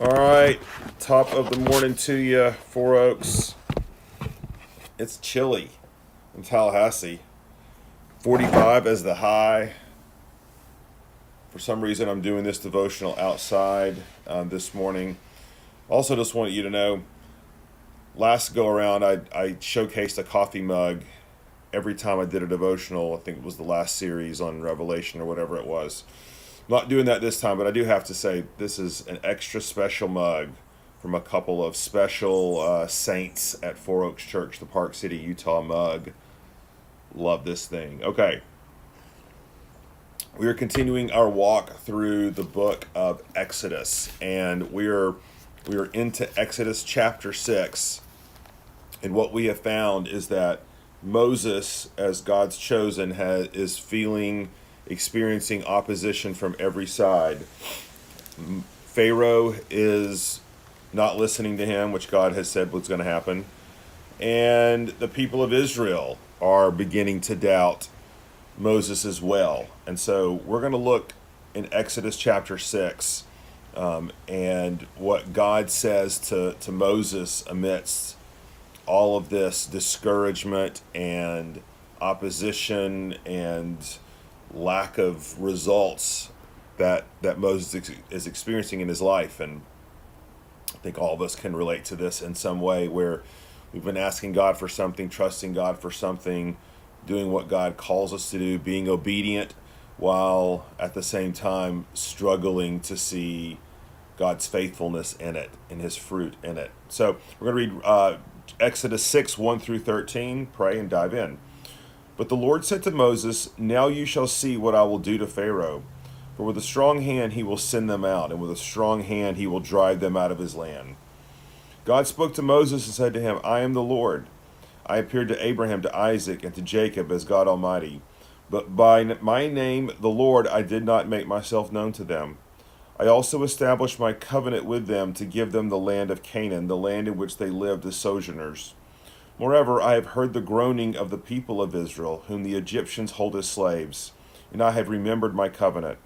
All right, top of the morning to you, Four Oaks. It's chilly in Tallahassee. 45 as the high. For some reason, I'm doing this devotional outside um, this morning. Also, just want you to know last go around, I, I showcased a coffee mug every time I did a devotional. I think it was the last series on Revelation or whatever it was. not doing that this time, but I do have to say this is an extra special mug from a couple of special uh, saints at Four Oaks Church, the Park City, Utah mug. Love this thing. Okay. We are continuing our walk through the book of Exodus, and we are we are into Exodus chapter six. And what we have found is that Moses, as God's chosen, has, is feeling, experiencing opposition from every side. Pharaoh is not listening to him, which God has said was going to happen. And the people of Israel are beginning to doubt Moses as well. And so we're going to look in Exodus chapter 6 um, and what God says to, to Moses amidst all of this discouragement and opposition and lack of results that that Moses is experiencing in his life and I think all of us can relate to this in some way where we've been asking God for something, trusting God for something, doing what God calls us to do, being obedient while at the same time struggling to see God's faithfulness in it and his fruit in it. So we're going to read uh, Exodus 6 1 through 13. Pray and dive in. But the Lord said to Moses, Now you shall see what I will do to Pharaoh. For with a strong hand he will send them out, and with a strong hand he will drive them out of his land. God spoke to Moses and said to him, I am the Lord. I appeared to Abraham, to Isaac, and to Jacob as God Almighty. But by my name, the Lord, I did not make myself known to them. I also established my covenant with them to give them the land of Canaan, the land in which they lived as sojourners. Moreover, I have heard the groaning of the people of Israel, whom the Egyptians hold as slaves, and I have remembered my covenant.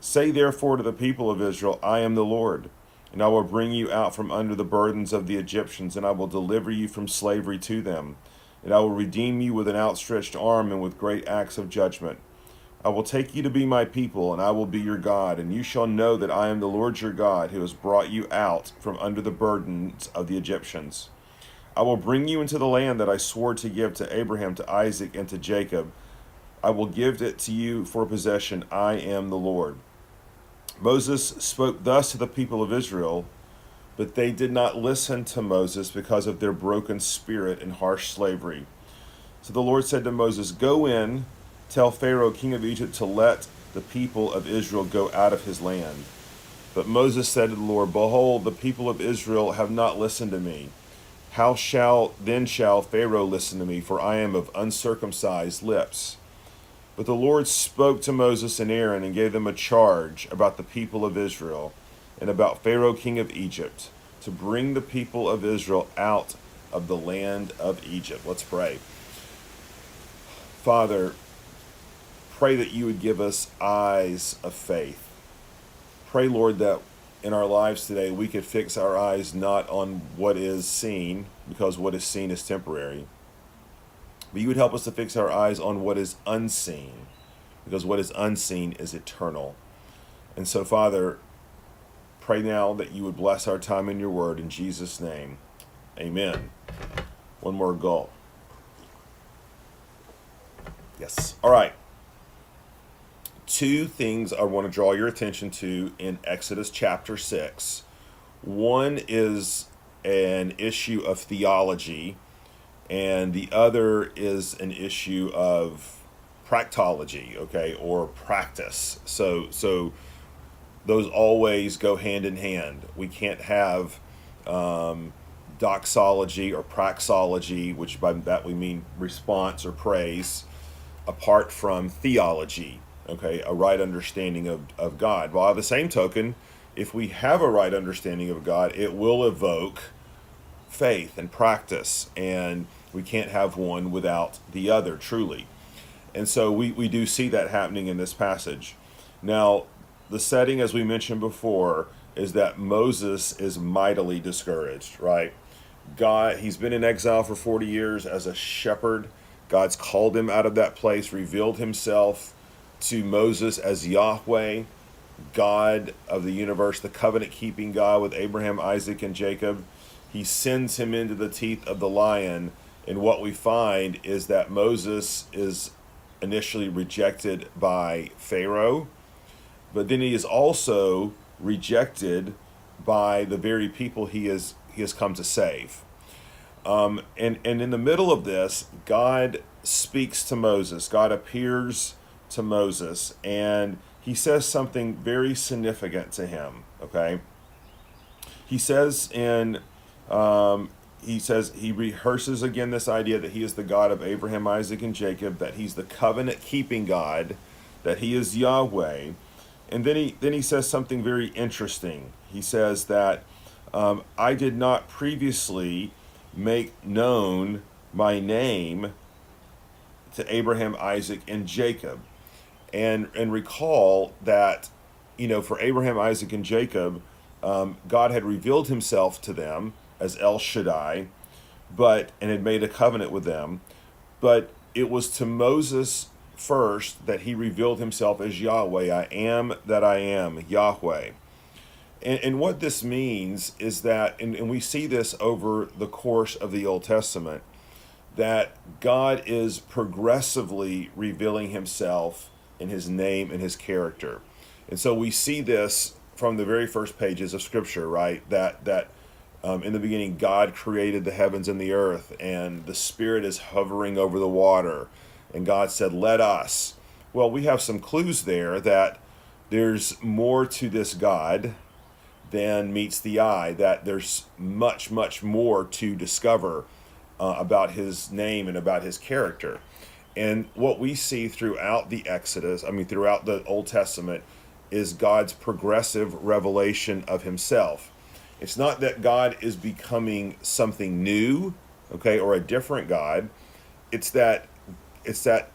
Say therefore to the people of Israel, I am the Lord, and I will bring you out from under the burdens of the Egyptians, and I will deliver you from slavery to them, and I will redeem you with an outstretched arm and with great acts of judgment. I will take you to be my people, and I will be your God, and you shall know that I am the Lord your God, who has brought you out from under the burdens of the Egyptians. I will bring you into the land that I swore to give to Abraham, to Isaac, and to Jacob. I will give it to you for possession. I am the Lord. Moses spoke thus to the people of Israel, but they did not listen to Moses because of their broken spirit and harsh slavery. So the Lord said to Moses, Go in Tell Pharaoh, king of Egypt, to let the people of Israel go out of his land. But Moses said to the Lord, Behold, the people of Israel have not listened to me. How shall then shall Pharaoh listen to me, for I am of uncircumcised lips? But the Lord spoke to Moses and Aaron and gave them a charge about the people of Israel and about Pharaoh king of Egypt to bring the people of Israel out of the land of Egypt. Let's pray. Father, pray that you would give us eyes of faith. Pray, Lord, that in our lives today we could fix our eyes not on what is seen, because what is seen is temporary, but you would help us to fix our eyes on what is unseen, because what is unseen is eternal. And so, Father, pray now that you would bless our time in your word in Jesus' name. Amen. One more goal. Yes. All right two things I want to draw your attention to in Exodus chapter 6. One is an issue of theology, and the other is an issue of practology, okay, or practice. So, so those always go hand in hand. We can't have um, doxology or praxology, which by that we mean response or praise, apart from theology okay, a right understanding of, of God. While at the same token, if we have a right understanding of God, it will evoke faith and practice, and we can't have one without the other, truly. And so we, we do see that happening in this passage. Now, the setting, as we mentioned before, is that Moses is mightily discouraged, right? God, he's been in exile for 40 years as a shepherd. God's called him out of that place, revealed himself to Moses as Yahweh, God of the universe, the covenant keeping God with Abraham, Isaac, and Jacob. He sends him into the teeth of the lion. And what we find is that Moses is initially rejected by Pharaoh, but then he is also rejected by the very people he is he has come to save. Um, and and in the middle of this, God speaks to Moses. God appears to Moses, and he says something very significant to him. Okay. He says in um, he says he rehearses again this idea that he is the God of Abraham, Isaac, and Jacob, that he's the covenant keeping God, that he is Yahweh. And then he then he says something very interesting. He says that um, I did not previously make known my name to Abraham, Isaac, and Jacob. And and recall that, you know, for Abraham, Isaac, and Jacob, um, God had revealed himself to them as El Shaddai, but and had made a covenant with them. But it was to Moses first that he revealed himself as Yahweh. I am that I am, Yahweh. And, and what this means is that, and, and we see this over the course of the Old Testament, that God is progressively revealing himself in his name and his character. And so we see this from the very first pages of Scripture, right? That that um, in the beginning, God created the heavens and the earth, and the Spirit is hovering over the water. And God said, Let us. Well, we have some clues there that there's more to this God than meets the eye, that there's much, much more to discover uh, about his name and about his character. And what we see throughout the Exodus, I mean, throughout the Old Testament, is God's progressive revelation of himself. It's not that God is becoming something new, okay, or a different God. It's that it's that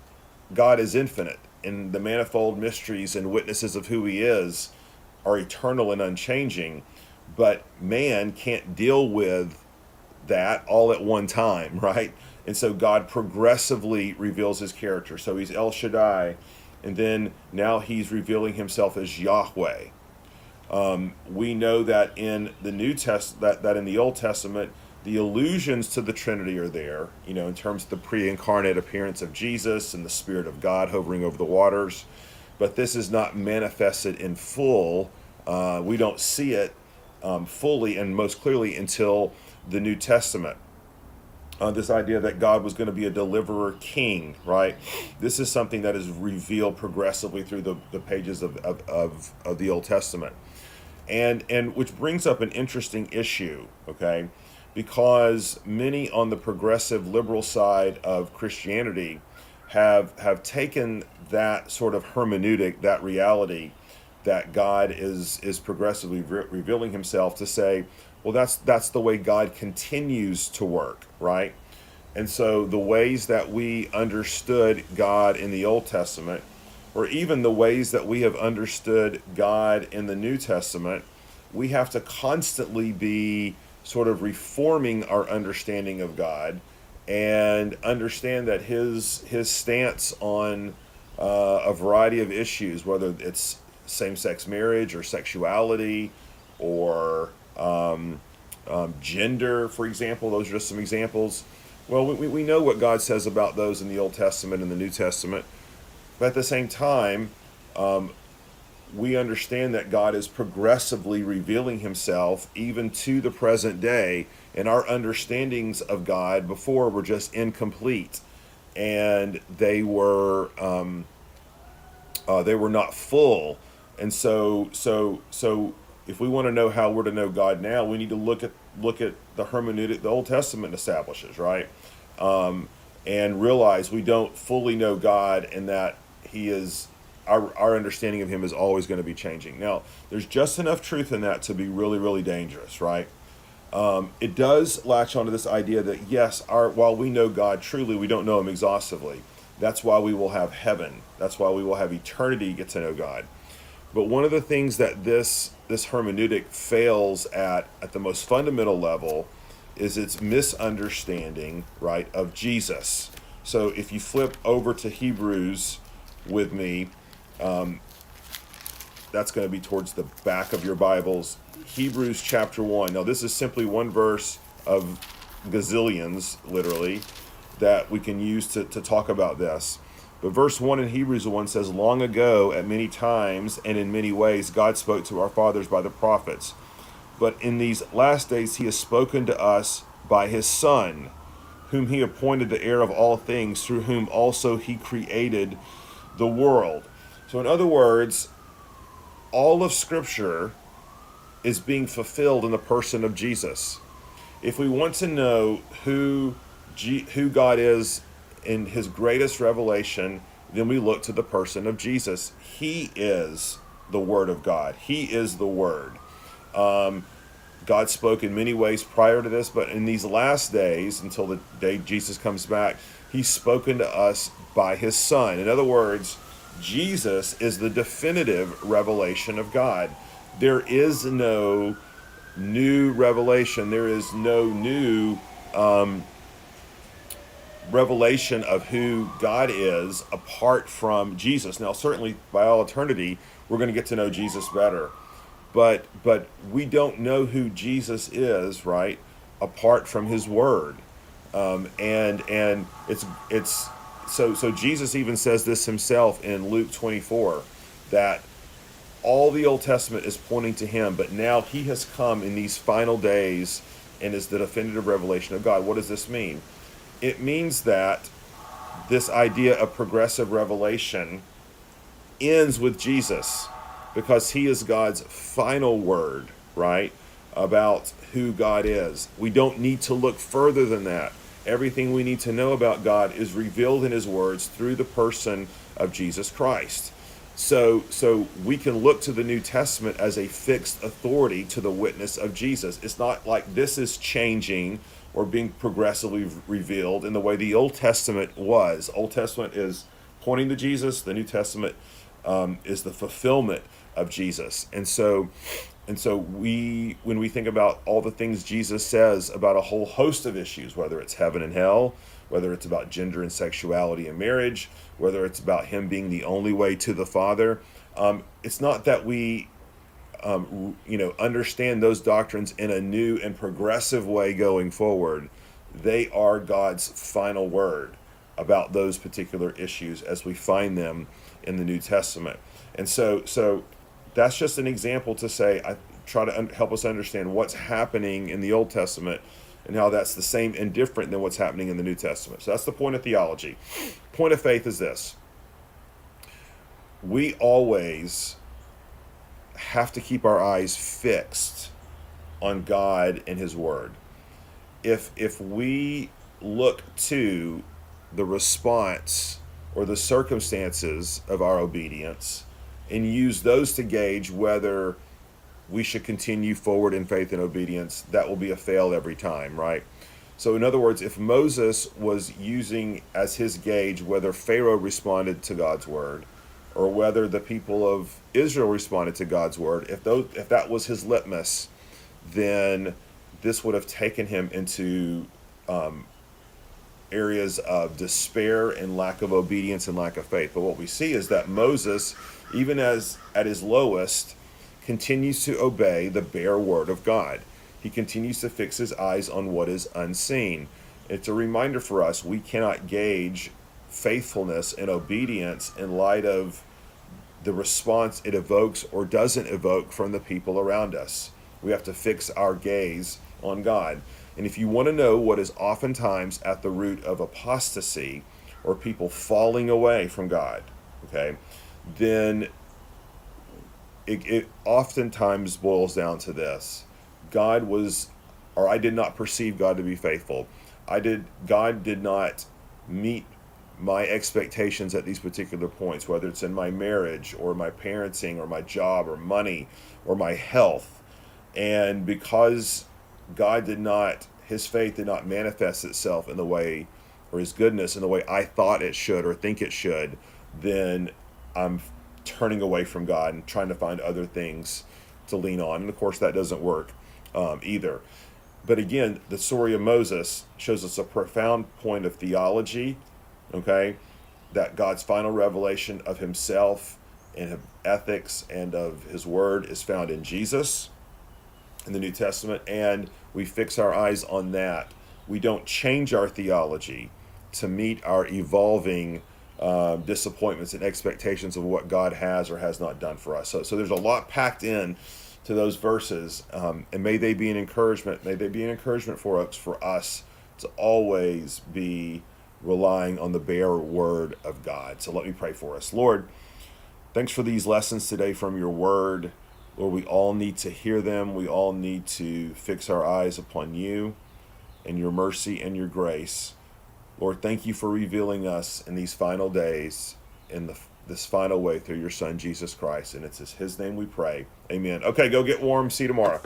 God is infinite and the manifold mysteries and witnesses of who he is are eternal and unchanging, but man can't deal with that all at one time, right? And so God progressively reveals his character. So he's El Shaddai, and then now he's revealing himself as Yahweh. Um, we know that in the New Test that, that in the Old Testament, the allusions to the Trinity are there, you know, in terms of the pre incarnate appearance of Jesus and the Spirit of God hovering over the waters. But this is not manifested in full. Uh, we don't see it um, fully and most clearly until the New Testament. Uh, this idea that God was going to be a deliverer king, right? This is something that is revealed progressively through the, the pages of, of, of, of the Old Testament. And, and which brings up an interesting issue, okay? Because many on the progressive liberal side of Christianity have, have taken that sort of hermeneutic, that reality, that God is is progressively re- revealing Himself to say, well, that's that's the way God continues to work, right? And so the ways that we understood God in the Old Testament, or even the ways that we have understood God in the New Testament, we have to constantly be sort of reforming our understanding of God and understand that his his stance on uh, a variety of issues, whether it's same sex marriage or sexuality or um, um, gender, for example. Those are just some examples. Well, we, we know what God says about those in the Old Testament and the New Testament. But at the same time, um, we understand that God is progressively revealing himself even to the present day, and our understandings of God before were just incomplete and they were um, uh, they were not full and so so so if we want to know how we're to know God now, we need to look at look at the hermeneutic the Old Testament establishes, right? Um, and realize we don't fully know God and that He is our, our understanding of Him is always going to be changing. Now, there's just enough truth in that to be really, really dangerous, right? Um, it does latch onto this idea that yes, our while we know God truly, we don't know Him exhaustively. That's why we will have heaven. That's why we will have eternity get to know God. But one of the things that this this hermeneutic fails at at the most fundamental level is its misunderstanding, right, of Jesus. So if you flip over to Hebrews with me, um, that's going to be towards the back of your Bibles. Hebrews chapter 1. Now, this is simply one verse of gazillions, literally, that we can use to, to talk about this. But verse 1 in Hebrews 1 says, Long ago, at many times and in many ways, God spoke to our fathers by the prophets. But in these last days, he has spoken to us by his Son, whom he appointed the heir of all things, through whom also he created the world. So, in other words, all of Scripture is being fulfilled in the person of Jesus. If we want to know who G- who God is in His greatest revelation, then we look to the person of Jesus. He is the Word of God. He is the Word. Um, God spoke in many ways prior to this, but in these last days, until the day Jesus comes back, He's spoken to us by His Son. In other words, Jesus is the definitive revelation of God. There is no new revelation, there is no new um, revelation of who God is apart from Jesus. Now, certainly by all eternity, we're going to get to know Jesus better. But but we don't know who Jesus is, right? Apart from his word. Um, and and it's it's so so Jesus even says this himself in Luke 24 that all the Old Testament is pointing to him, but now he has come in these final days and is the definitive revelation of God. What does this mean? It means that this idea of progressive revelation ends with Jesus because he is God's final word, right? About who God is. We don't need to look further than that. Everything we need to know about God is revealed in his words through the person of Jesus Christ. So so we can look to the New Testament as a fixed authority to the witness of Jesus. It's not like this is changing or being progressively revealed in the way the Old Testament was. Old Testament is pointing to Jesus, the New Testament um, is the fulfillment of Jesus. And so and so we when we think about all the things Jesus says about a whole host of issues, whether it's heaven and hell, whether it's about gender and sexuality and marriage, whether it's about him being the only way to the Father, um, it's not that we um, you know understand those doctrines in a new and progressive way going forward. They are God's final word about those particular issues as we find them in the New Testament. And so so that's just an example to say I try to un- help us understand what's happening in the Old Testament and how that's the same and different than what's happening in the New Testament. So that's the point of theology. Point of faith is this. We always have to keep our eyes fixed on God and his word. If if we look to the response or the circumstances of our obedience and use those to gauge whether we should continue forward in faith and obedience, that will be a fail every time, right? So, in other words, if Moses was using as his gauge whether Pharaoh responded to God's word or whether the people of Israel responded to God's word, if those, if that was his litmus, then this would have taken him into um, areas of despair and lack of obedience and lack of faith. But what we see is that Moses, even as at his lowest, continues to obey the bare word of God. He continues to fix his eyes on what is unseen. It's a reminder for us we cannot gauge faithfulness and obedience in light of the response it evokes or doesn't evoke from the people around us. We have to fix our gaze on God. And if you want to know what is oftentimes at the root of apostasy or people falling away from God, okay, then it, it oftentimes boils down to this God was, or I did not perceive God to be faithful. I did, God did not meet my expectations at these particular points, whether it's in my marriage or my parenting or my job or money or my health. And because God did not, his faith did not manifest itself in the way or his goodness in the way I thought it should or think it should, then I'm turning away from God and trying to find other things to lean on. And of course, that doesn't work um, either. But again, the story of Moses shows us a profound point of theology, okay? That God's final revelation of himself and of ethics and of his word is found in Jesus in the New Testament, and we fix our eyes on that. We don't change our theology to meet our evolving uh, disappointments and expectations of what God has or has not done for us. So, so there's a lot packed in to those verses, um, and may they be an encouragement. May they be an encouragement for us, for us to always be relying on the bare word of God. So let me pray for us, Lord. Thanks for these lessons today from your word. Lord, we all need to hear them. We all need to fix our eyes upon you and your mercy and your grace. Lord, thank you for revealing us in these final days in the, this final way through your Son, Jesus Christ. And it's his name we pray. Amen. Okay, go get warm. See you tomorrow.